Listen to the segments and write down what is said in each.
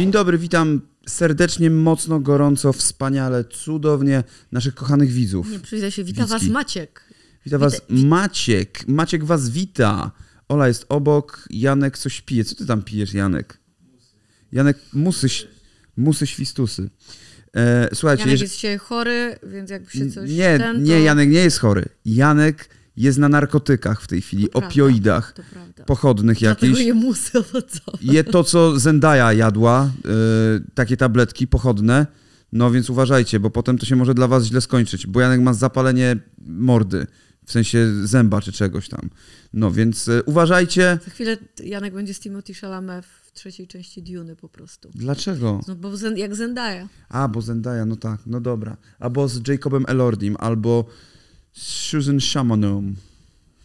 Dzień dobry, witam serdecznie, mocno, gorąco, wspaniale, cudownie naszych kochanych widzów. Nie, przyjdę się, wita was Wicki. Maciek. Wita was Maciek. Maciek was wita. Ola jest obok, Janek coś pije. Co ty tam pijesz, Janek? Janek, musy, musy świstusy. E, słuchajcie, Janek jest dzisiaj chory, więc jakby się coś nie, ten, to... nie, Janek nie jest chory. Janek jest na narkotykach w tej chwili, To opioidach, prawda. pochodnych jakichś. je musy. Je to, co Zendaya jadła, y, takie tabletki pochodne. No więc uważajcie, bo potem to się może dla was źle skończyć, bo Janek ma zapalenie mordy, w sensie zęba czy czegoś tam. No więc y, uważajcie. Za chwilę Janek będzie z Timothy Chalamet w trzeciej części Duny po prostu. Dlaczego? No bo jak Zendaya. A, bo Zendaya, no tak, no dobra. Albo z Jacobem Elordim, albo Susan Shamanom.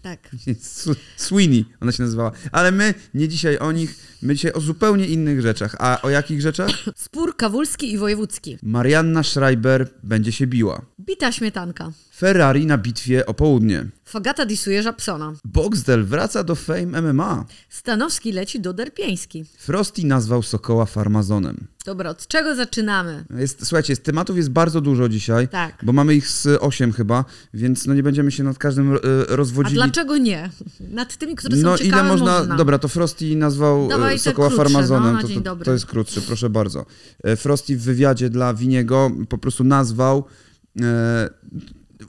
Tak. Sweeney, ona się nazywała. Ale my nie dzisiaj o nich, my dzisiaj o zupełnie innych rzeczach. A o jakich rzeczach? Spór kawulski i wojewódzki. Marianna Schreiber będzie się biła. Bita śmietanka. Ferrari na bitwie o południe. Fagata disuje Żabsona. Boxdel wraca do Fame MMA. Stanowski leci do Derpieński. Frosty nazwał Sokoła farmazonem. Dobra, od czego zaczynamy? Jest, słuchajcie, jest, tematów jest bardzo dużo dzisiaj, Tak. bo mamy ich z 8 chyba, więc no nie będziemy się nad każdym A rozwodzili. dlaczego nie? Nad tymi, które są No ciekawe, ile można, można. dobra, to Frosty nazwał Dawaj e, te Sokoła krótsze, farmazonem, no, to, to, to jest krótszy, proszę bardzo. E, Frosty w wywiadzie dla Winiego po prostu nazwał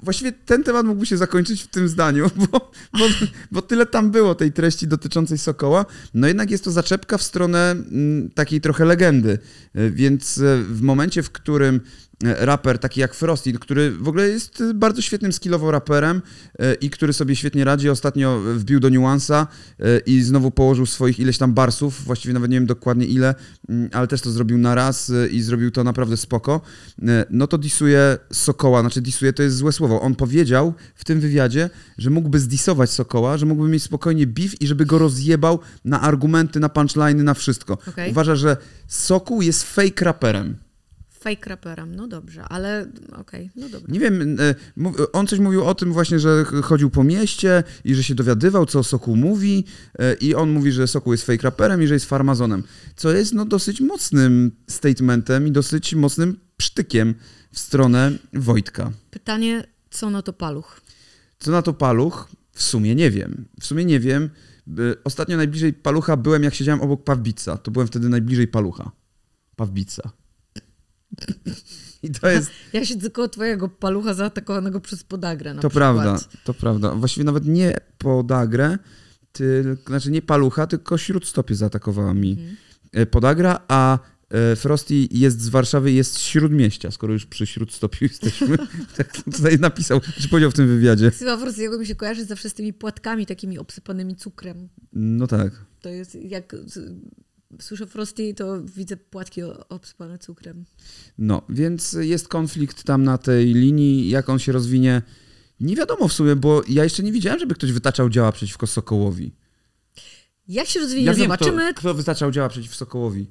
Właściwie ten temat mógłby się zakończyć w tym zdaniu, bo, bo, bo tyle tam było tej treści dotyczącej Sokoła. No jednak jest to zaczepka w stronę mm, takiej trochę legendy. E, Więc e, w momencie, w którym raper taki jak Frosty, który w ogóle jest bardzo świetnym skillowo raperem e, i który sobie świetnie radzi, ostatnio wbił do Nuansa e, i znowu położył swoich ileś tam barsów, właściwie nawet nie wiem dokładnie ile, mm, ale też to zrobił na raz e, i zrobił to naprawdę spoko, no to disuje Sokoła, znaczy disuje to jest złe słowo. On powiedział w tym wywiadzie, że mógłby zdisować Sokoła, że mógłby mieć spokojnie beef i żeby go rozjebał na argumenty, na punchline'y, na wszystko. Okej. Uważa, że Sokół jest fake raperem. Fake raperem, no dobrze, ale okej, no dobra. Nie wiem, e, on coś mówił o tym właśnie, że ch- chodził po mieście i że się dowiadywał, co Sokół mówi e, i on mówi, że Sokół jest fake raperem i że jest farmazonem, co jest no dosyć mocnym statementem i dosyć mocnym psztykiem w stronę Wojtka. Pytanie, co na to paluch? Co na to paluch? W sumie nie wiem. W sumie nie wiem. Y, Ostatnio najbliżej palucha byłem, jak siedziałem obok Pawbica. To byłem wtedy najbliżej palucha. Pawbica. I to jest, Ja siedzę koło twojego palucha zaatakowanego przez podagrę na to przykład. prawda, to prawda. Właściwie nawet nie podagrę, tylko, znaczy nie palucha, tylko śródstopie zaatakowała mi Mhm. e, podagra, a e, Frosty jest z Warszawy, jest z Śródmieścia, skoro już przy Śródstopiu jesteśmy. tak tutaj napisał, czy powiedział w tym wywiadzie. Ksywa Frosty mi się kojarzy zawsze z tymi płatkami takimi obsypanymi cukrem. No tak. To jest jak słyszę Frosty, to widzę płatki o- obsypane cukrem. No, więc jest konflikt tam na tej linii, jak on się rozwinie. Nie wiadomo w sumie, bo ja jeszcze nie widziałem, żeby ktoś wytaczał działa przeciwko Sokołowi. Jak się rozwinie, Ja wiem, zobaczymy. kto, kto wytaczał działa przeciw Sokołowi.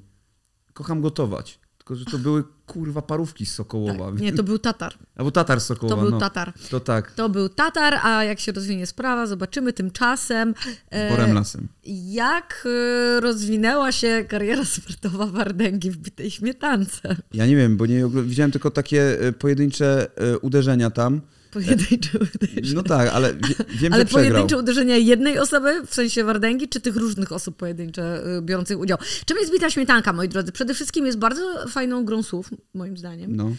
Kocham gotować. Tylko, że to były kurwa parówki z Sokołowa. Tak, nie, to był Tatar. Albo tatar z Sokołowa. To był no. Tatar. To tak, To był Tatar, a jak się rozwinie sprawa, zobaczymy tymczasem. e, borem lasem. Jak e, rozwinęła się kariera sportowa Wardęgi w bitej śmietance? Ja nie wiem, bo nie widziałem tylko takie e, pojedyncze uderzenia tam. Pojedyncze uderzenia. No tak, ale wie, wiem, Ale pojedyncze uderzenia jednej osoby, w sensie Wardęgi, czy tych różnych osób pojedyncze y, biorących udział? Czym jest bita śmietanka, moi drodzy? Przede wszystkim jest bardzo fajną grą słów, moim zdaniem. No.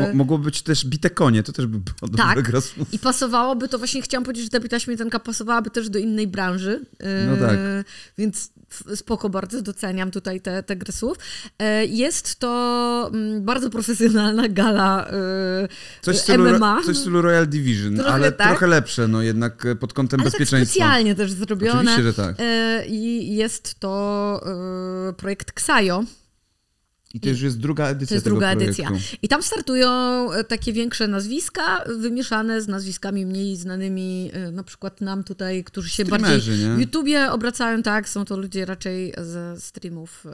Mo- mogłoby być też bite konie, to też by dobra tak. słów. I pasowałoby to, właśnie chciałam powiedzieć, że ta bita śmietanka pasowałaby też do innej branży. E, No tak. Więc spoko, bardzo doceniam tutaj te, te gry słów. E, Jest to mm, bardzo profesjonalna gala e, Coś w stylu, MMA. coś w stylu Royal Division, Trochę ale tak. trochę lepsze, no jednak e, pod kątem Ale tak bezpieczeństwa. specjalnie też zrobione. Oczywiście, że tak. E, I jest to e, projekt Ksajo. I to już jest druga edycja To jest tego druga projektu. edycja. I tam startują e, takie większe nazwiska, wymieszane z nazwiskami mniej znanymi, e, na przykład nam tutaj, którzy się Streamerzy, bardziej nie? w YouTubie obracają, tak, są to ludzie raczej ze streamów,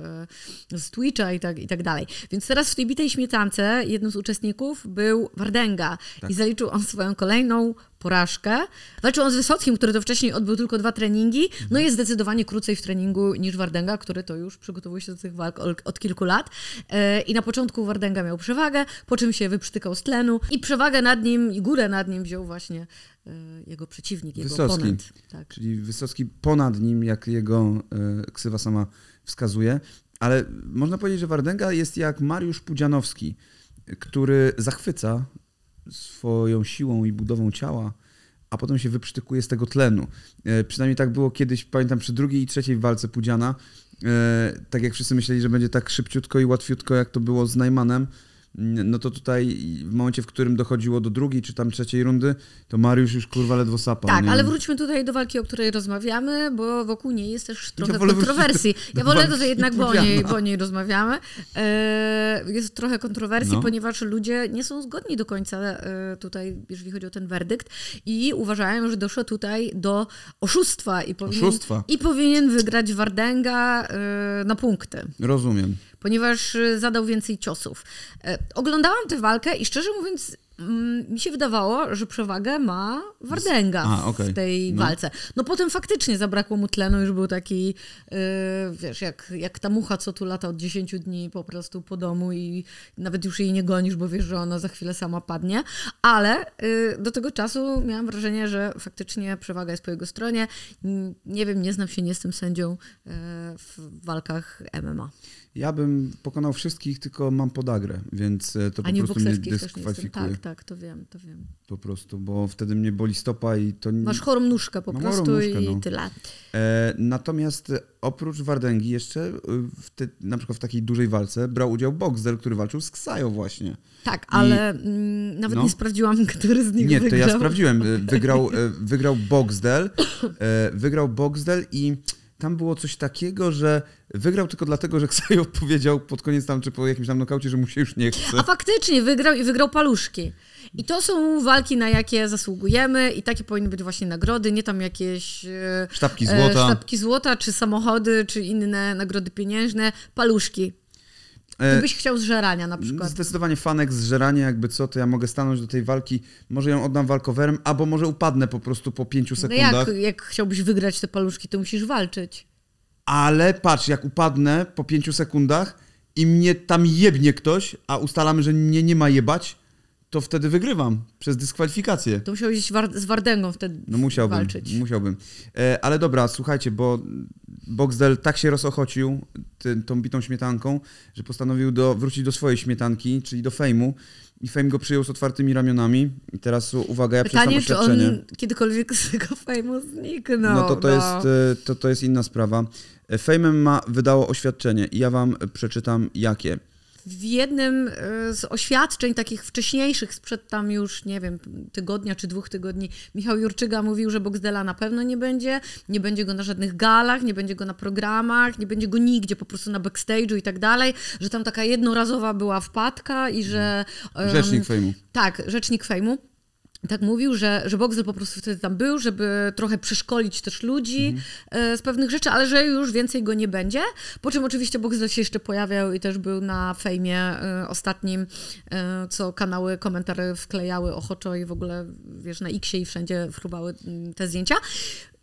e, z Twitcha i tak, i tak dalej. Więc teraz w tej bitej śmietance jednym z uczestników był Wardęga Tak. i zaliczył on swoją kolejną porażkę. Walczył on z Wysockim, który to wcześniej odbył tylko dwa treningi, no jest zdecydowanie krócej w treningu niż Wardenga, który to już przygotowuje się do tych walk od kilku lat. E, I na początku Wardenga miał przewagę, po czym się wyprztykał z tlenu i przewagę nad nim i górę nad nim wziął właśnie e, jego przeciwnik, jego Wysocki, oponent. Tak. czyli Wysocki ponad nim, jak jego e, ksywa sama wskazuje. Ale można powiedzieć, że Wardenga jest jak Mariusz Pudzianowski, który zachwyca swoją siłą i budową ciała, a potem się wyprztykuje z tego tlenu. E, przynajmniej tak było kiedyś, pamiętam, przy drugiej i trzeciej walce Pudziana. E, tak jak wszyscy myśleli, że będzie tak szybciutko i łatwiutko, jak to było z Najmanem, no to tutaj w momencie, w którym dochodziło do drugiej czy tam trzeciej rundy, to Mariusz już kurwa ledwo sapał. Tak, nie? ale wróćmy tutaj do walki, o której rozmawiamy, bo wokół niej jest też trochę wolę kontrowersji. do- Ja wolę to jednak, bo o, niej, bo o niej rozmawiamy. E, jest trochę kontrowersji, No. ponieważ ludzie nie są zgodni do końca e, tutaj, jeżeli chodzi o ten werdykt i uważają, że doszło tutaj do oszustwa i powinien, Oszustwa. i powinien wygrać Wardenga e, na punkty Rozumiem. Ponieważ y, zadał więcej ciosów. E, Oglądałam tę walkę i szczerze mówiąc, mi się wydawało, że przewagę ma Wardenga A, okej. w tej No. walce. No potem faktycznie zabrakło mu tlenu, już był taki, y, wiesz, jak, jak ta mucha, co tu lata od 10 dni po prostu po domu i nawet już jej nie gonisz, bo wiesz, że ona za chwilę sama padnie. Ale y, do tego czasu miałam wrażenie, że faktycznie przewaga jest po jego stronie. Nie wiem, nie znam się, nie jestem sędzią y, w walkach MMA. Ja bym pokonał wszystkich, tylko mam podagrę, więc e, to po Ani w prostu mnie dyskwalifikuje. Tak, tak, to wiem, to wiem. Po prostu, bo wtedy mnie boli stopa i to... nie- Masz chorą nóżkę po Mam prostu nóżkę, i no. tyle. E, natomiast oprócz Wardęgi jeszcze y, w te, na przykład w takiej dużej walce brał udział Boxdel, który walczył z Ksajo właśnie. Tak, ale mm, nawet no. nie sprawdziłam, który z nich Nie, to wygrał. ja sprawdziłem. Wygrał, y, wygrał Boxdel. e, Wygrał Boxdel i tam było coś takiego, że wygrał tylko dlatego, że Ksajo powiedział pod koniec tam, czy po jakimś tam nokaucie, że mu się już nie chce. A faktycznie wygrał i wygrał paluszki. I to są walki, na jakie zasługujemy i takie powinny być właśnie nagrody, nie tam jakieś e, Sztabki e, złota. sztabki złota, czy samochody, czy inne nagrody pieniężne, paluszki. E, Gdybyś chciał zżerania na przykład. Zdecydowanie fanek zżeranie, jakby co, to ja mogę stanąć do tej walki, może ją oddam walkowerem, albo może upadnę po prostu po pięciu No sekundach. jak, jak chciałbyś wygrać te paluszki, to musisz walczyć. Ale patrz, jak upadnę po pięciu sekundach i mnie tam jebnie ktoś, a ustalamy, że mnie nie ma jebać, to wtedy wygrywam przez dyskwalifikację. To musiałbyś war- z Wardęgą wtedy No musiałbym, walczyć. musiałbym. E, ale dobra, słuchajcie, bo Boxdel tak się rozochocił ty, tą bitą śmietanką, że postanowił do, wrócić do swojej śmietanki, czyli do fejmu. I Fame go przyjął z otwartymi ramionami. I teraz uwaga, ja przeczytam Pytanie, czy oświadczenie. on kiedykolwiek z tego fejmu zniknął. No to to, no. Jest, e, to to jest inna sprawa. E, Fame ma wydało oświadczenie i ja wam przeczytam jakie. W jednym e, z oświadczeń takich wcześniejszych, sprzed tam już, nie wiem, tygodnia czy dwóch tygodni, Michał Jurczyga mówił, że Boxdela na pewno nie będzie, nie będzie go na żadnych galach, nie będzie go na programach, nie będzie go nigdzie, po prostu na backstage'u i tak dalej, że tam taka jednorazowa była wpadka i że... em, Rzecznik Fejmu. Tak, rzecznik fejmu. Tak mówił, że, że Boxel po prostu wtedy tam był, żeby trochę przeszkolić też ludzi e, z pewnych rzeczy, ale że już więcej go nie będzie. Po czym oczywiście Boxel się jeszcze pojawiał i też był na fejmie e, ostatnim, e, co kanały komentary wklejały ochoczo i w ogóle, wiesz, na Xie i wszędzie fruwały mm, te zdjęcia.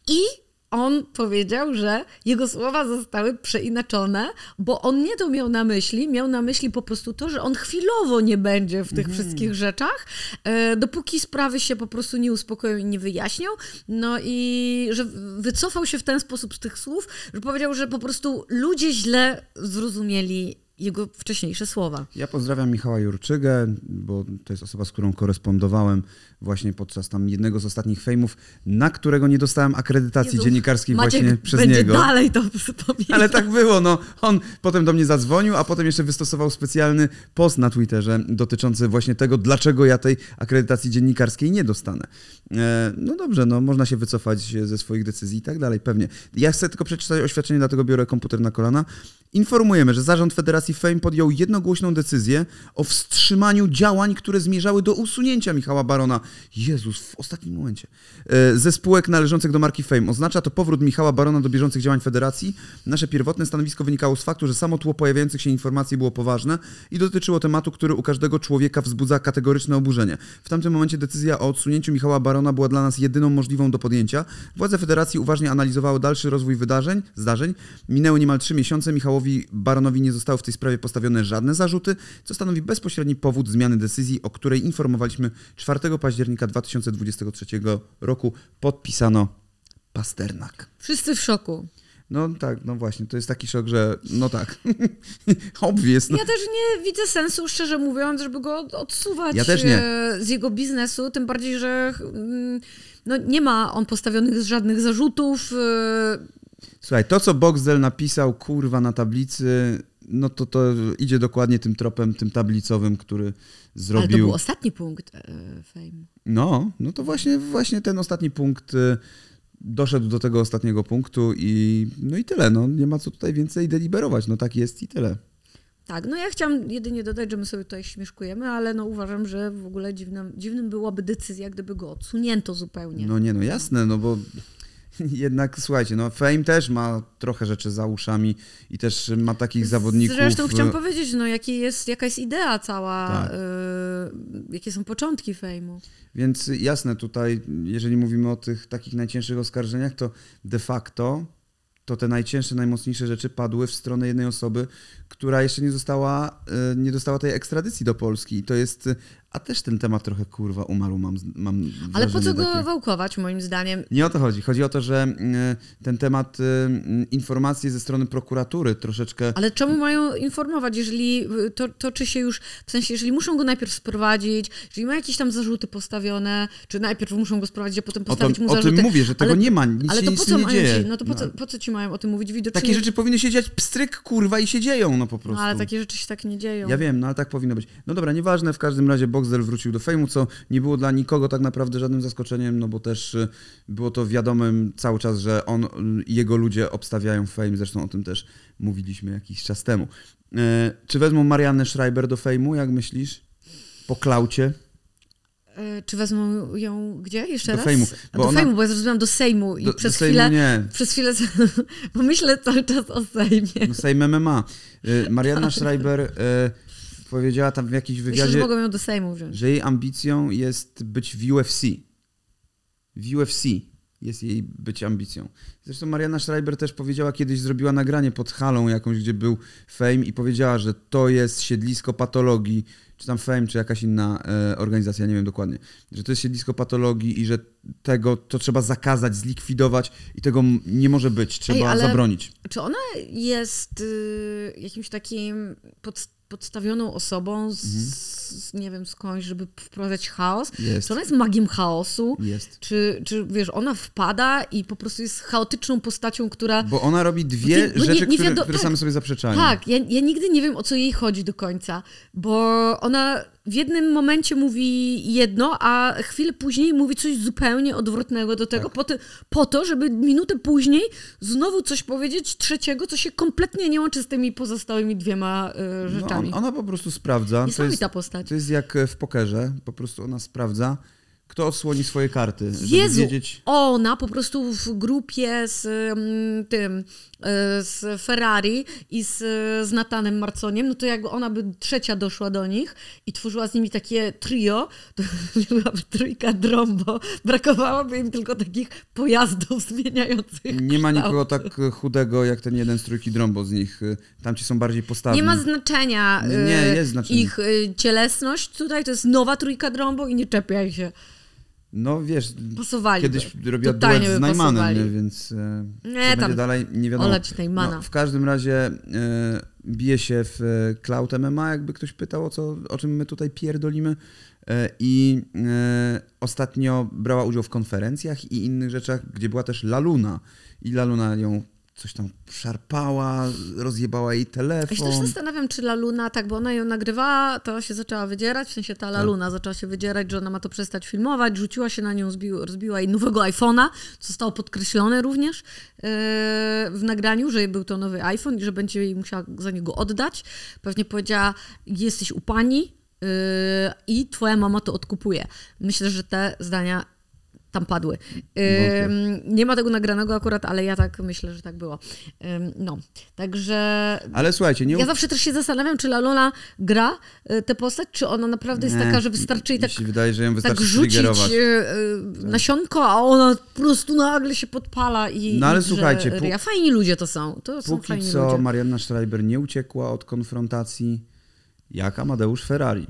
I on powiedział, że jego słowa zostały przeinaczone, bo on nie to miał na myśli, miał na myśli po prostu to, że on chwilowo nie będzie w tych wszystkich rzeczach, e, dopóki sprawy się po prostu nie uspokoją i nie wyjaśnią. No i że wycofał się w ten sposób z tych słów, że powiedział, że po prostu ludzie źle zrozumieli jego wcześniejsze słowa. Ja pozdrawiam Michała Jurczygę, bo to jest osoba, z którą korespondowałem właśnie podczas tam jednego z ostatnich fejmów, na którego nie dostałem akredytacji Jezu, dziennikarskiej Maciek właśnie przez będzie niego. dalej to wspominał. Ale tak było, no. On potem do mnie zadzwonił, a potem jeszcze wystosował specjalny post na Twitterze dotyczący właśnie tego, dlaczego ja tej akredytacji dziennikarskiej nie dostanę. E, no dobrze, no można się wycofać ze swoich decyzji i tak dalej, pewnie. Ja chcę tylko przeczytać oświadczenie, dlatego biorę komputer na kolana. Informujemy, że Zarząd Federacji Federacji Fame podjął jednogłośną decyzję o wstrzymaniu działań, które zmierzały do usunięcia Michała Barona. Jezus, w ostatnim momencie. E, Ze spółek należących do marki Fame. Oznacza to powrót Michała Barona do bieżących działań Federacji. Nasze pierwotne stanowisko wynikało z faktu, że samo tło pojawiających się informacji było poważne i dotyczyło tematu, który u każdego człowieka wzbudza kategoryczne oburzenie. W tamtym momencie decyzja o odsunięciu Michała Barona była dla nas jedyną możliwą do podjęcia. Władze Federacji uważnie analizowały dalszy rozwój wydarzeń, zdarzeń. Minęły niemal trzy miesiące. Michałowi Baronowi nie zostały w tej sprawie postawione żadne zarzuty, co stanowi bezpośredni powód zmiany decyzji, o której informowaliśmy 4 października 2023 roku. Podpisano Pasternak. Wszyscy w szoku. No tak, no właśnie, to jest taki szok, że no tak, obvious. No. Ja też nie widzę sensu, szczerze mówiąc, żeby go od- odsuwać Ja e, z jego biznesu, tym bardziej, że mm, no, nie ma on postawionych żadnych zarzutów. e, Słuchaj, to co Boxdel napisał, kurwa, na tablicy, no to to idzie dokładnie tym tropem, tym tablicowym, który Ale to zrobił... był ostatni punkt e, Fame. No, no to właśnie, właśnie ten ostatni punkt y, doszedł do tego ostatniego punktu i no i tyle, no nie ma co tutaj więcej deliberować, no tak jest i tyle. Tak, no ja chciałam jedynie dodać, że my sobie tutaj śmieszkujemy, ale no uważam, że w ogóle dziwnym, dziwnym byłaby decyzja, gdyby go odsunięto zupełnie. No nie, no jasne, no bo jednak słuchajcie, no Fame też ma trochę rzeczy za uszami i też ma takich zawodników. Zresztą chciałam powiedzieć, no jaki jest, jaka jest idea cała, Tak. e, jakie są początki Fejmu. Więc jasne, tutaj, jeżeli mówimy o tych takich najcięższych oskarżeniach, to de facto to te najcięższe, najmocniejsze rzeczy padły w stronę jednej osoby, która jeszcze nie została, e, nie dostała tej ekstradycji do Polski. I to jest, e, a też ten temat trochę kurwa umarł, mam, mam Ale po co wrażenie go takie. wałkować, moim zdaniem? Nie o to chodzi. Chodzi o to, że e, ten temat e, m, informacji ze strony prokuratury troszeczkę Ale czemu mają informować, jeżeli y, to toczy się już, w sensie, jeżeli muszą go najpierw sprowadzić, jeżeli ma jakieś tam zarzuty postawione, czy najpierw muszą go sprowadzić, a potem o, to, postawić mu o zarzuty. tym mówię, że tego ale, nie ma, nic ale się to po co nie mają dzieje. ci, no to po, co, po co ci mają o tym mówić? Widocznie... Takie rzeczy powinny się dziać pstryk, kurwa, i się dzieją, no po prostu. No, ale takie rzeczy się tak nie dzieją. Ja wiem, no ale tak powinno być. No dobra, nieważne, w każdym razie Boxdel wrócił do fejmu, co nie było dla nikogo tak naprawdę żadnym zaskoczeniem, no bo też y, było to wiadomym cały czas, że on y, i jego ludzie obstawiają fame, zresztą o tym też mówiliśmy jakiś czas temu. E, czy wezmą Mariannę Schreiber do fejmu, jak myślisz? Po klaucie? E, Czy wezmą ją gdzie? Jeszcze Do raz? Fejmu, bo do ona- Fejmu, bo ja zrozumiałam do Sejmu i Do, przez do Sejmu chwilę... nie. Przez chwilę, bo myślę cały czas o Sejmie. No Sejm MMA. Y, Marianna Schreiber y, powiedziała tam w jakimś Myślę, że wywiadzie, mogą ją do Sejmu wziąć. że jej ambicją jest być w UFC. W UFC jest jej być ambicją. Zresztą Mariana Schreiber też powiedziała kiedyś, zrobiła nagranie pod halą jakąś, gdzie był Fame i powiedziała, że to jest siedlisko patologii, czy tam Fame, czy jakaś inna e, organizacja, nie wiem dokładnie, że to jest siedlisko patologii i że tego to trzeba zakazać, zlikwidować i tego nie może być, trzeba ale- zabronić. Czy ona jest y, jakimś takim pod, podstawioną osobą z, Mhm. Z, nie wiem skądś, żeby wprowadzać chaos? Jest. Czy ona jest magiem chaosu? Jest. Czy, czy wiesz, ona wpada i po prostu jest chaotyczną postacią, która. Bo ona robi dwie Bo nie- rzeczy, nie które, wiado- które tak. same sobie zaprzeczają. Tak, ja, ja nigdy nie wiem, o co jej chodzi do końca, bo ona w jednym momencie mówi jedno, a chwilę później mówi coś zupełnie odwrotnego do tego, Tak. po, te, po to, żeby minutę później znowu coś powiedzieć trzeciego, co się kompletnie nie łączy z tymi pozostałymi dwiema y, No, rzeczami. on, ona po prostu sprawdza. To Niesamowita jest, postać. To jest jak w pokerze. Po prostu ona sprawdza, kto odsłoni swoje karty, żeby Jezu, wiedzieć... ona po prostu w grupie z mm, tym, y, z Ferrari i z, z Natanem Marconiem, no to jakby ona by trzecia doszła do nich i tworzyła z nimi takie trio, to byłaby trójka drombo. Brakowałoby im tylko takich pojazdów zmieniających Nie ma kształt. nikogo tak chudego jak ten jeden z trójki drombo z nich. Tamci są bardziej postawni. Nie ma znaczenia Nie, nie, jest znaczenie. ich cielesność. Tutaj to jest nowa trójka drombo i nie czepiaj się. No wiesz, Pasowali. kiedyś robiła Totalnie duet z Najmanem, więc e, Nie, tam dalej, nie wiadomo. olać Najmana. No, w każdym razie e, bije się w e, Cloud MMA, jakby ktoś pytał, o, co, o czym my tutaj pierdolimy. E, I e, ostatnio brała udział w konferencjach i innych rzeczach, gdzie była też Laluna. I Laluna ją coś tam szarpała, rozjebała jej telefon. Ja się też zastanawiam, czy La Luna, tak, bo ona ją nagrywała, to się zaczęła wydzierać, w sensie ta La Tak. Luna zaczęła się wydzierać, że ona ma to przestać filmować, rzuciła się na nią, zbił, rozbiła jej nowego iPhone'a, co zostało podkreślone również yy, w nagraniu, że był to nowy iPhone i że będzie jej musiała za niego oddać. Pewnie powiedziała, jesteś u pani yy, i twoja mama to odkupuje. Myślę, że te zdania tam padły. Ym, nie ma tego nagranego akurat, ale ja tak myślę, że tak było. No, także Ale słuchajcie, nie... ja zawsze też się zastanawiam, czy Lalona gra y, tę postać, czy ona naprawdę jest Nie, taka, że wystarczy mi tak, się wydaje, że ją tak wystarczy rzucić y, y, nasionko, a ona po prostu nagle się podpala i No ale i słuchajcie, pu- ryja. Fajni ludzie to są. To są Póki fajni co ludzie. Marianna Schreiber nie uciekła od konfrontacji jak Amadeusz Ferrari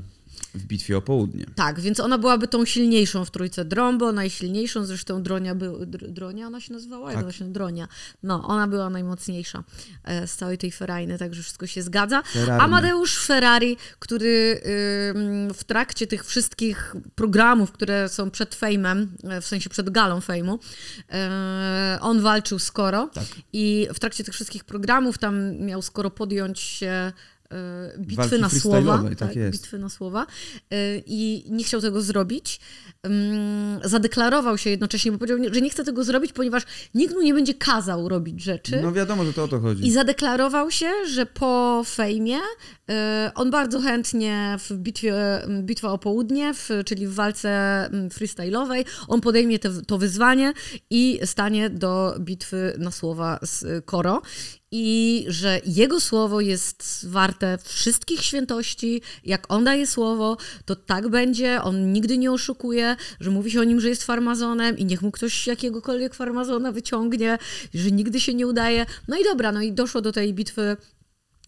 w bitwie o południe. Tak, więc ona byłaby tą silniejszą w trójce Drombo, najsilniejszą, zresztą Dronia był, Dr- Dronia ona się nazywała? Tak. się Dronia. No, ona była najmocniejsza e, z całej tej Ferrari, także wszystko się zgadza. Ferrari. Amadeusz Ferrari, który w trakcie tych wszystkich programów, które są przed fejmem, e, w sensie przed galą fejmu, e, on walczył skoro Tak. i w trakcie tych wszystkich programów tam miał skoro podjąć się bitwy Walki na słowa. tak jest. bitwy na słowa y, i nie chciał tego zrobić. Zadeklarował się jednocześnie, bo powiedział, że nie chce tego zrobić, ponieważ nikt mu nie będzie kazał robić rzeczy. No wiadomo, że to o to chodzi. I zadeklarował się, że po fejmie y, on bardzo chętnie w bitwie, bitwa o południe, w, czyli w walce freestyle'owej, on podejmie te, to wyzwanie i stanie do bitwy na słowa z y, Koro. I że jego słowo jest warte wszystkich świętości. Jak on daje słowo, to tak będzie. On nigdy nie oszukuje, że mówi się o nim, że jest farmazonem i niech mu ktoś jakiegokolwiek farmazona wyciągnie, że nigdy się nie udaje. No i dobra, no i doszło do tej bitwy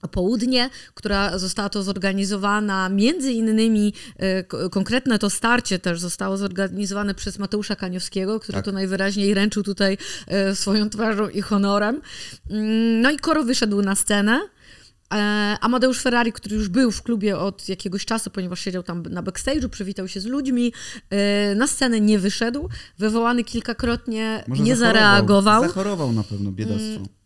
południe, która została to zorganizowana, między innymi e, ko- konkretne to starcie też zostało zorganizowane przez Mateusza Kaniowskiego, który Tak. to najwyraźniej ręczył tutaj e, swoją twarzą i honorem. Mm, No i Koro wyszedł na scenę. E, Amadeusz Ferrari, który już był w klubie od jakiegoś czasu, ponieważ siedział tam na backstage'u, przywitał się z ludźmi, na scenę nie wyszedł, wywołany kilkakrotnie Może nie zachorował. zareagował. Zachorował na pewno, biedactwo.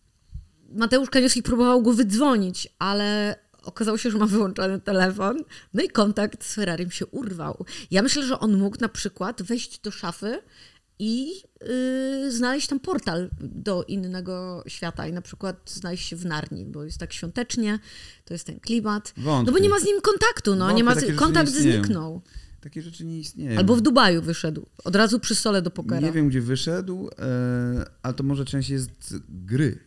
Mateusz Kaniowski próbował go wydzwonić, ale okazało się, że ma wyłączony telefon. No i kontakt z Ferrarim się urwał. Ja myślę, że on mógł na przykład wejść do szafy i yy, znaleźć tam portal do innego świata i na przykład znaleźć się w Narni, bo jest tak świątecznie, to jest ten klimat. Wątpię. No bo nie ma z nim kontaktu, no, nie ma, Wątpię, rzeczy kontakt nie zniknął. Takie rzeczy nie istnieją. Albo w Dubaju wyszedł, od razu przy stole do pokera. Nie wiem, gdzie wyszedł, e, ale to może część jest gry.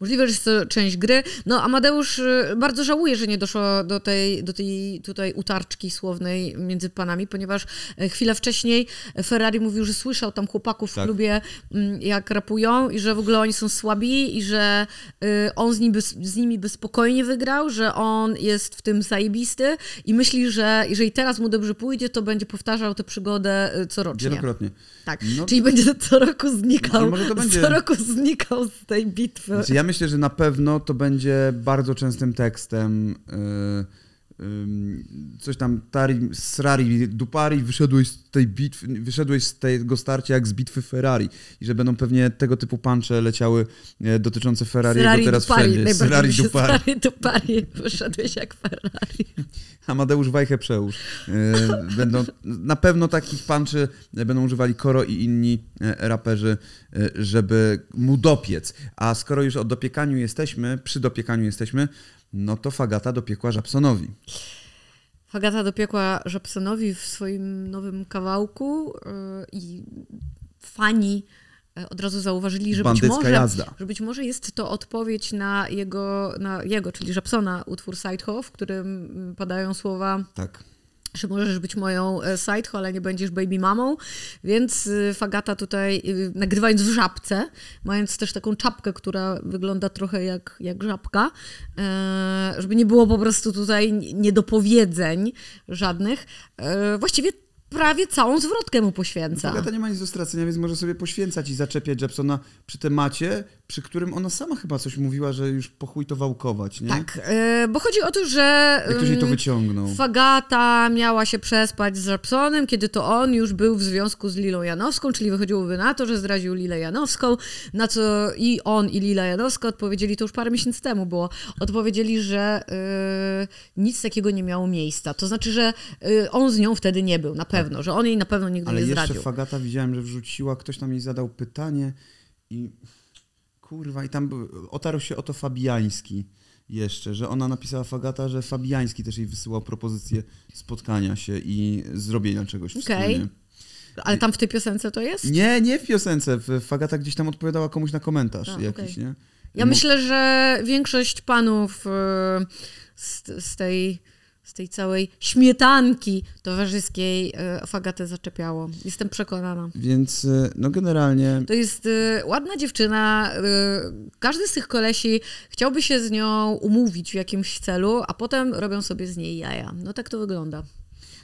Możliwe, że jest to część gry. No, Amadeusz y, bardzo żałuje, że nie doszło do tej, do tej tutaj utarczki słownej między panami, ponieważ e, chwilę wcześniej Ferrari mówił, że słyszał tam chłopaków w Tak. klubie, mm, jak rapują i że w ogóle oni są słabi i że y, on z, nim by, z nimi by spokojnie wygrał, że on jest w tym zajebisty i myśli, że jeżeli teraz mu dobrze pójdzie, to będzie powtarzał tę przygodę y, corocznie. Wielokrotnie. Tak, No- czyli będzie co roku znikał, to będzie- co roku znikał z tej bitwy. Znaczy, ja myślę, że na pewno to będzie bardzo częstym tekstem. Yy, coś tam tari, srari, dupari, wyszedłeś z tej bitwy, wyszedłeś z tego starcia jak z bitwy Ferrari. I że będą pewnie tego typu puncze leciały e, dotyczące Ferrari teraz Dupari, wszędzie. się Dupari. Ferrari Dupari, wyszedłeś jak Ferrari. Amadeusz Wajchę przełóż. E, Będą, na pewno takich punczy będą używali Koro i inni e, raperzy, żeby mu dopiec. A skoro już o dopiekaniu jesteśmy, przy dopiekaniu jesteśmy, no to Fagata dopiekła Żabsonowi. Fagata dopiekła Żabsonowi w swoim nowym kawałku yy, i fani yy, od razu zauważyli, że być, może, jazda. że być może jest to odpowiedź na jego, na jego czyli Żabsona, utwór Sideho, w którym padają słowa Tak. Że możesz być moją e, sideho, ale nie będziesz baby mamą, więc y, Fagata tutaj y, nagrywając w żabce, mając też taką czapkę, która wygląda trochę jak, jak żabka, e, żeby nie było po prostu tutaj niedopowiedzeń żadnych, e, właściwie prawie całą zwrotkę mu poświęca. Agata nie ma nic do stracenia, więc może sobie poświęcać i zaczepiać Jepsona przy temacie, przy którym ona sama chyba coś mówiła, że już po chuj to wałkować, nie? Tak, e, bo chodzi o to, że Jak ktoś jej to e, wyciągnął. Fagata miała się przespać z Rapsonem, kiedy to on już był w związku z Lilą Janowską, czyli wychodziłoby na to, że zdradził Lilę Janowską, na co i on, i Lila Janowska odpowiedzieli, to już parę miesięcy temu było, odpowiedzieli, że y, nic takiego nie miało miejsca. To znaczy, że y, on z nią wtedy nie był, na pewno, że on jej na pewno nigdy Ale nie jeszcze zdradził. Fagata widziałem, że wrzuciła, ktoś tam jej zadał pytanie i kurwa, i tam był, otarł się o to Fabiański jeszcze, że ona napisała Fagata, że Fabiański też jej wysyłał propozycję spotkania się i zrobienia czegoś Okej. wspólnie. Ale tam w tej piosence to jest? Nie, nie w piosence. Fagata gdzieś tam odpowiadała komuś na komentarz A, jakiś, okej. nie? Ja myślę, że większość panów y, z, z, tej, z tej całej śmietanki towarzyskiej y, Fagatę zaczepiało. Jestem przekonana. Więc y, no generalnie To jest y, ładna dziewczyna. Każdy z tych kolesi chciałby się z nią umówić w jakimś celu, a potem robią sobie z niej jaja. No tak to wygląda.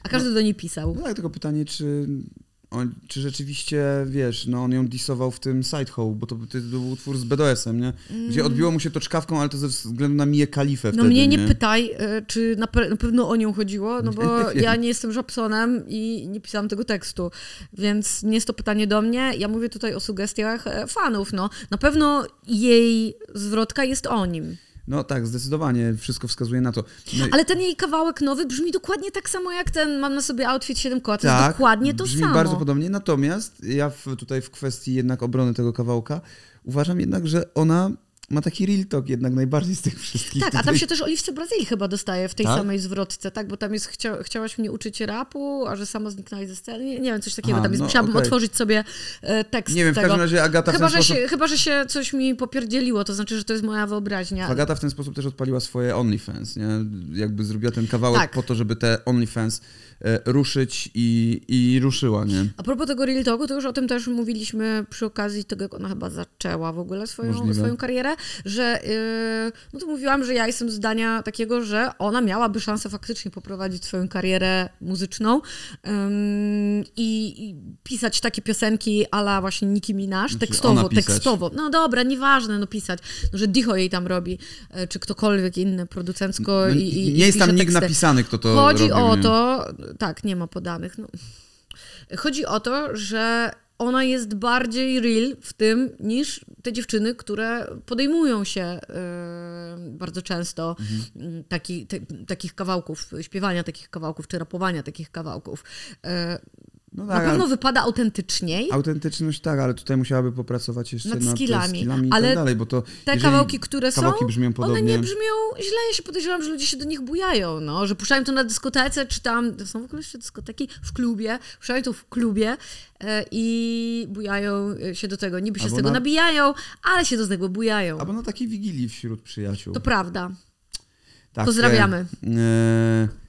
A każdy do niej pisał. No tak, tylko pytanie, czy, on, czy rzeczywiście, wiesz, no on ją disował w tym Sidehow, bo to, to był utwór z BDS-em, nie? Gdzie odbiło mu się to czkawką, ale to ze względu na Miję Kalifę Mm. No wtedy, mnie nie, nie pytaj, y, czy na, pe- na pewno o nią chodziło, no bo Nie ja nie jestem Żabsonem i nie pisałam tego tekstu, więc nie jest to pytanie do mnie. Ja mówię tutaj o sugestiach e, fanów. No. Na pewno jej zwrotka jest o nim. No tak, zdecydowanie, wszystko wskazuje na to. No, i- Ale ten jej kawałek nowy brzmi dokładnie tak samo jak ten, mam na sobie outfit 7 koła, to tak, dokładnie to brzmi samo. bardzo podobnie, natomiast ja w, tutaj w kwestii jednak obrony tego kawałka uważam jednak, że ona ma taki real talk jednak najbardziej z tych wszystkich. Tak, a tutaj. tam się też Oliwce Brazylii chyba dostaje w tej Tak? samej zwrotce, tak? Bo tam jest, chcia, chciałaś mnie uczyć rapu, a że sama zniknęłaś ze sceny. Nie, nie wiem, coś takiego Aha, tam jest. no, Musiałabym okej. otworzyć sobie e, tekst Nie wiem, w tego. każdym razie Agata Chyba w ten że, sposób... się, chyba, że się coś mi popierdzieliło, to znaczy, że to jest moja wyobraźnia. Agata w ten sposób też odpaliła swoje OnlyFans, nie? Jakby zrobiła ten kawałek Tak. po to, żeby te OnlyFans ruszyć i, i ruszyła, nie? A propos tego Real Talku, to już o tym też mówiliśmy przy okazji tego, jak ona chyba zaczęła w ogóle swoją, Możliwe. swoją karierę, że yy, no to mówiłam, że ja jestem zdania takiego, że ona miałaby szansę faktycznie poprowadzić swoją karierę muzyczną i, i pisać takie piosenki ala właśnie Nicki Minaj, Znaczy, tekstowo, tekstowo. No dobra, nieważne, no pisać, no, że Dicho jej tam robi, e, czy ktokolwiek inny producencko No, i, i nie jest tam nikt teksty. napisany, kto to Chodzi robił, o nie? to, tak, nie ma podanych. No. Chodzi o to, że ona jest bardziej real w tym niż te dziewczyny, które podejmują się e, bardzo często m, taki, te, takich kawałków, śpiewania takich kawałków, czy rapowania takich kawałków. E, No na tak, pewno ale wypada autentyczniej. autentyczność tak, ale tutaj musiałaby popracować jeszcze Nad nad, skillami. skillami i Ale tak dalej, bo to Te kawałki, które kawałki są, brzmią podobnie, one nie brzmią źle. Ja się podejrzewam, że ludzie się do nich bujają, no, że puszczają to na dyskotece, czy tam, to są w ogóle jeszcze dyskoteki, w klubie, puszczają to w klubie e, i bujają e, się do tego. Niby się Albo z tego na- nabijają, ale się do tego bujają. albo na takiej wigilii wśród przyjaciół. To prawda. Tak, Pozdrawiamy. E, e,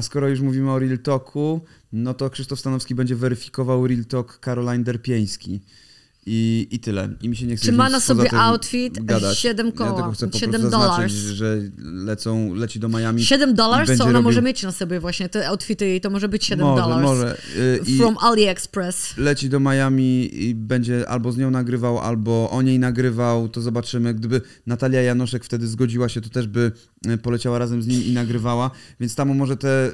a skoro już mówimy o Real Talku, no to Krzysztof Stanowski będzie weryfikował Real Talk Caroline Derpieński. I, I tyle. I mi się nie chce Czy ma na sobie outfit gadać. 7 Ja koła, tylko chcę po 7 prostu zaznaczyć, dollars. że lecą, leci do Miami. 7 i dollars, co ona robił- może mieć na sobie właśnie, te outfity jej, to może być 7 Może, dollars. może. Y, From AliExpress. leci do Miami i będzie albo z nią nagrywał, albo o niej nagrywał, to zobaczymy. Gdyby Natalia Janoszek wtedy zgodziła się, to też by poleciała razem z nim i nagrywała, więc tam może te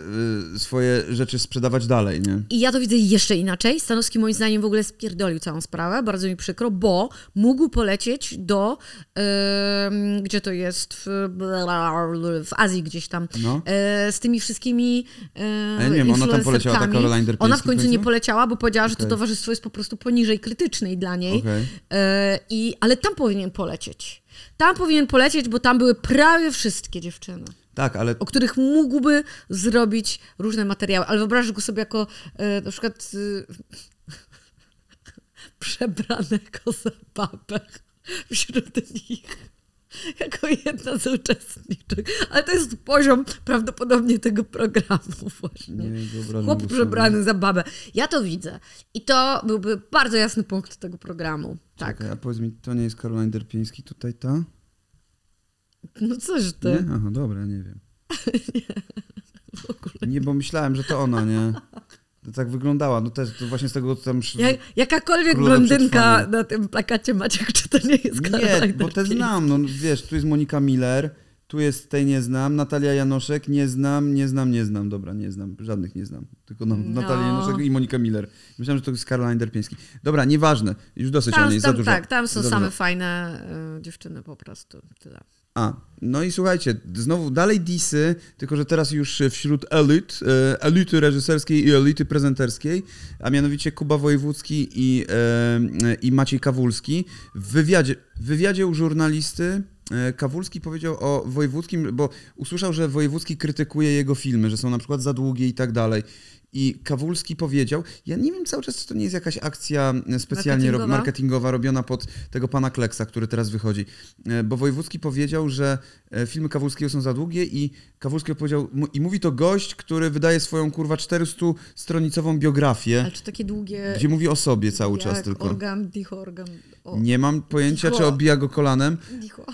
y, swoje rzeczy sprzedawać dalej, nie? I ja to widzę jeszcze inaczej. Stanowski moim zdaniem w ogóle spierdolił całą sprawę, bardzo mi przykro, bo mógł polecieć do, em, gdzie to jest, w, w Azji gdzieś tam, No. e, z tymi wszystkimi A ja nie wiem, ona tam poleciała, ta. Caroline Ona w końcu nie poleciała, bo powiedziała, że to towarzystwo jest po prostu poniżej krytycznej dla niej. I, ale tam powinien polecieć. Tam powinien polecieć, bo tam były prawie wszystkie dziewczyny Tak, ale o których mógłby zrobić różne materiały. Ale wyobraź go sobie jako e, na przykład e, przebranego za babę wśród nich. Jako jedna z uczestniczek. Ale to jest poziom prawdopodobnie tego programu właśnie. nie Chłop go przebrany za babę. Ja to widzę. I to byłby bardzo jasny punkt tego programu. Tak. Czekaj, a powiedz mi, to nie jest Caroline Derpieński tutaj ta? No coś ty. Nie? Aha, dobra, nie wiem. W ogóle. Nie, bo myślałem, że to ona, nie? tak wyglądała. No też właśnie z tego tam... Ja, jakakolwiek blondynka na tym plakacie Maciek, czy to nie jest Karolina Nie, bo te znam, no wiesz, tu jest Monika Miller, tu jest tej nie znam, Natalia Janoszek, nie znam, nie znam, nie znam, dobra, nie znam, żadnych nie znam, tylko no, No. Natalia Janoszek i Monika Miller. Myślałem, że to jest Caroline Derpiński. Dobra, nieważne, już dosyć o Tam, niej, za dużo. tak, tam są same fajne y, dziewczyny po prostu. Tyle. A, no i słuchajcie, znowu dalej disy, tylko że teraz już wśród elit, e, elity reżyserskiej i elity prezenterskiej, a mianowicie Kuba Wojewódzki i, e, i Maciej Kawulski. W wywiadzie, w wywiadzie u żurnalisty Kawulski powiedział o Wojewódzkim, bo usłyszał, że Wojewódzki krytykuje jego filmy, że są na przykład za długie i tak dalej. I Kawulski powiedział, ja nie wiem cały czas, czy to nie jest jakaś akcja e, specjalnie ro- Marketingowa? marketingowa robiona pod tego pana Kleksa, który teraz wychodzi. E, Bo Wojewódzki powiedział, że e, filmy Kawulskiego są za długie i Kawulski powiedział, i mówi to gość, który wydaje swoją kurwa 400-stronicową biografię, Ale czy takie długie... gdzie mówi o sobie cały czas tylko. Organ, dichorgan. O, Nie mam pojęcia, Dicho. czy obija go kolanem, dicho,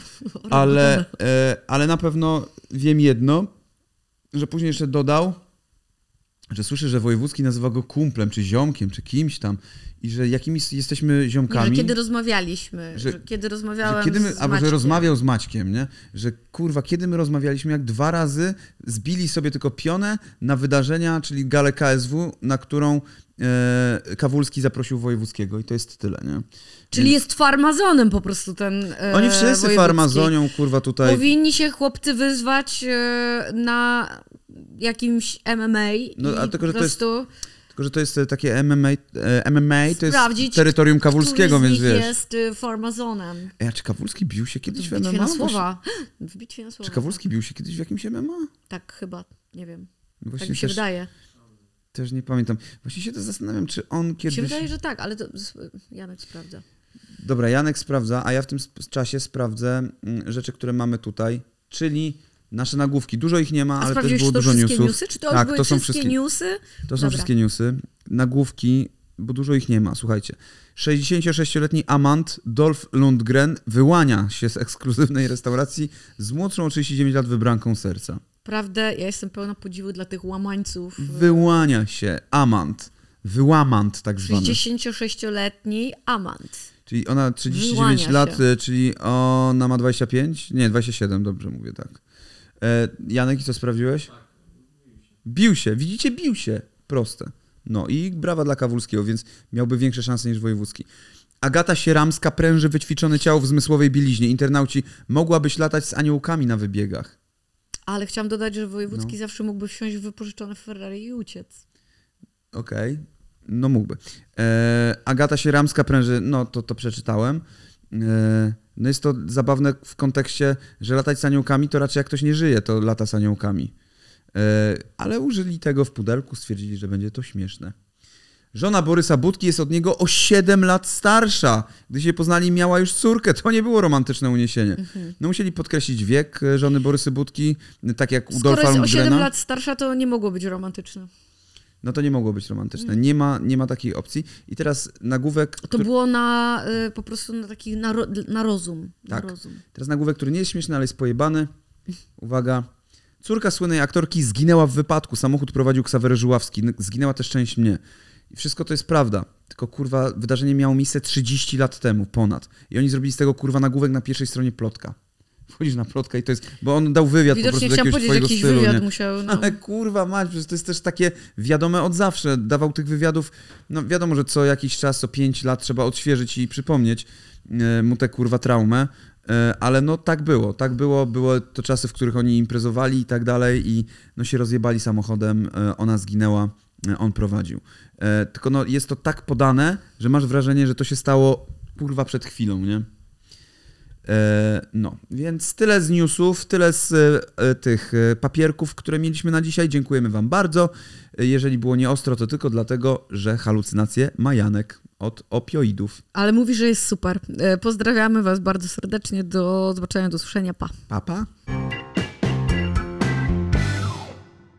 ale, ale na pewno wiem jedno, że później jeszcze dodał, że słyszy, że Wojewódzki nazywa go kumplem, czy ziomkiem, czy kimś tam i że jakimiś jesteśmy Nie, że ziomkami. kiedy rozmawialiśmy, Że- że, kiedy Że rozmawiałem kiedy my, z albo że rozmawiał z Maćkiem, nie? Że kurwa, kiedy my rozmawialiśmy, jak dwa razy zbili sobie tylko pionę na wydarzenia, czyli galę KSW, na którą Kawulski zaprosił Wojewódzkiego i to jest tyle, nie? Czyli jest farmazonem po prostu ten e, Oni wszyscy farmazonią, kurwa, tutaj. Powinni się chłopcy wyzwać e, na jakimś MMA No, a tylko, że po to jest prostu Tylko, że to jest e, takie MMA, e, MMA to jest Sprawdzić, terytorium Kawulskiego, więc wiesz. jest e, farmazonem. A czy Kawulski bił się kiedyś W w MMA? na słowa. W bitwie na słowa. Czy Kawulski bił się kiedyś w jakimś MMA? Tak, chyba. Nie wiem. Właśnie tak mi się też, wydaje. Też nie pamiętam. Właśnie się to zastanawiam, czy on kiedyś... się wydaje, że tak, ale to Janek sprawdza. Dobra, Janek sprawdza, a ja w tym czasie sprawdzę mm, rzeczy, które mamy tutaj, czyli nasze nagłówki. Dużo ich nie ma, ale też było dużo newsów. newsy? Czy to Tak, były to są wszystkie, newsy? To są Dobra. wszystkie newsy. Nagłówki, bo dużo ich nie ma. Słuchajcie. 66-letni amant Dolph Lundgren wyłania się z ekskluzywnej restauracji z młodszą o 39 lat wybranką serca. Prawda, ja jestem pełna podziwu dla tych łamańców. Wyłania się amant. Wyłamant tak zwany. 66-letni amant. Czyli ona 39 Wyłania lat, się. e, czyli ona ma 25? Nie, 27, dobrze mówię, tak. E, Janek, i co sprawdziłeś? Bił się, widzicie, bił się. Proste. No i brawa dla Kawulskiego, więc miałby większe szanse niż Wojewódzki. Agata Sieramska pręży wyćwiczone ciało w zmysłowej bieliźnie. Internauci, mogłabyś latać z aniołkami na wybiegach. Ale chciałam dodać, że Wojewódzki No. zawsze mógłby wsiąść w wypożyczone Ferrari i uciec. Okej, no mógłby. E, Agata Sieramska pręży, no to to przeczytałem. E, no jest to zabawne w kontekście, że latać z aniołkami to raczej jak ktoś nie żyje, to lata z aniołkami. E, ale użyli tego w pudelku, stwierdzili, że będzie to śmieszne. Żona Borysa Budki jest od niego o 7 lat starsza. Gdy się poznali, miała już córkę. To nie było romantyczne uniesienie. No musieli podkreślić wiek e, żony Borysy Budki, tak jak u Skoro jest o 7 Lundgrena. lat starsza, to nie mogło być romantyczne. No to nie mogło być romantyczne. Nie ma, nie ma takiej opcji. I teraz nagłówek. To który, było na y, po prostu na taki na, ro, na rozum. Tak. Na rozum. teraz nagłówek, który nie jest śmieszny, ale jest pojebany. Uwaga. Córka słynnej aktorki zginęła w wypadku. Samochód prowadził Ksawery Żuławski. Zginęła też część mnie. I wszystko to jest prawda. Tylko kurwa, wydarzenie miało miejsce 30 lat temu, ponad. I oni zrobili z tego kurwa nagłówek na pierwszej stronie plotka. Wchodzisz na plotka i to jest. Bo on dał wywiad po Widocznie prostu do jakiegoś jakiś stylu. wywiad nie? musiał. No. Ale kurwa mać, przecież to jest też takie wiadome od zawsze. Dawał tych wywiadów, no wiadomo, że co jakiś czas, co 5 lat trzeba odświeżyć i przypomnieć e, mu tę kurwa traumę. E, ale no tak było, tak było, były to czasy, w których oni imprezowali i tak dalej i no się rozjebali samochodem, e, ona zginęła, on prowadził. E, tylko no jest to tak podane, że masz wrażenie, że to się stało kurwa przed chwilą, nie? E, No, więc tyle z newsów, tyle z e, e, tych e, papierków, które mieliśmy na dzisiaj. Dziękujemy Wam bardzo. E, Jeżeli było nieostro, to tylko dlatego, że halucynacje ma Janek od opioidów. Ale mówi, że jest super. E, Pozdrawiamy Was bardzo serdecznie. Do zobaczenia, do usłyszenia. Pa. Papa?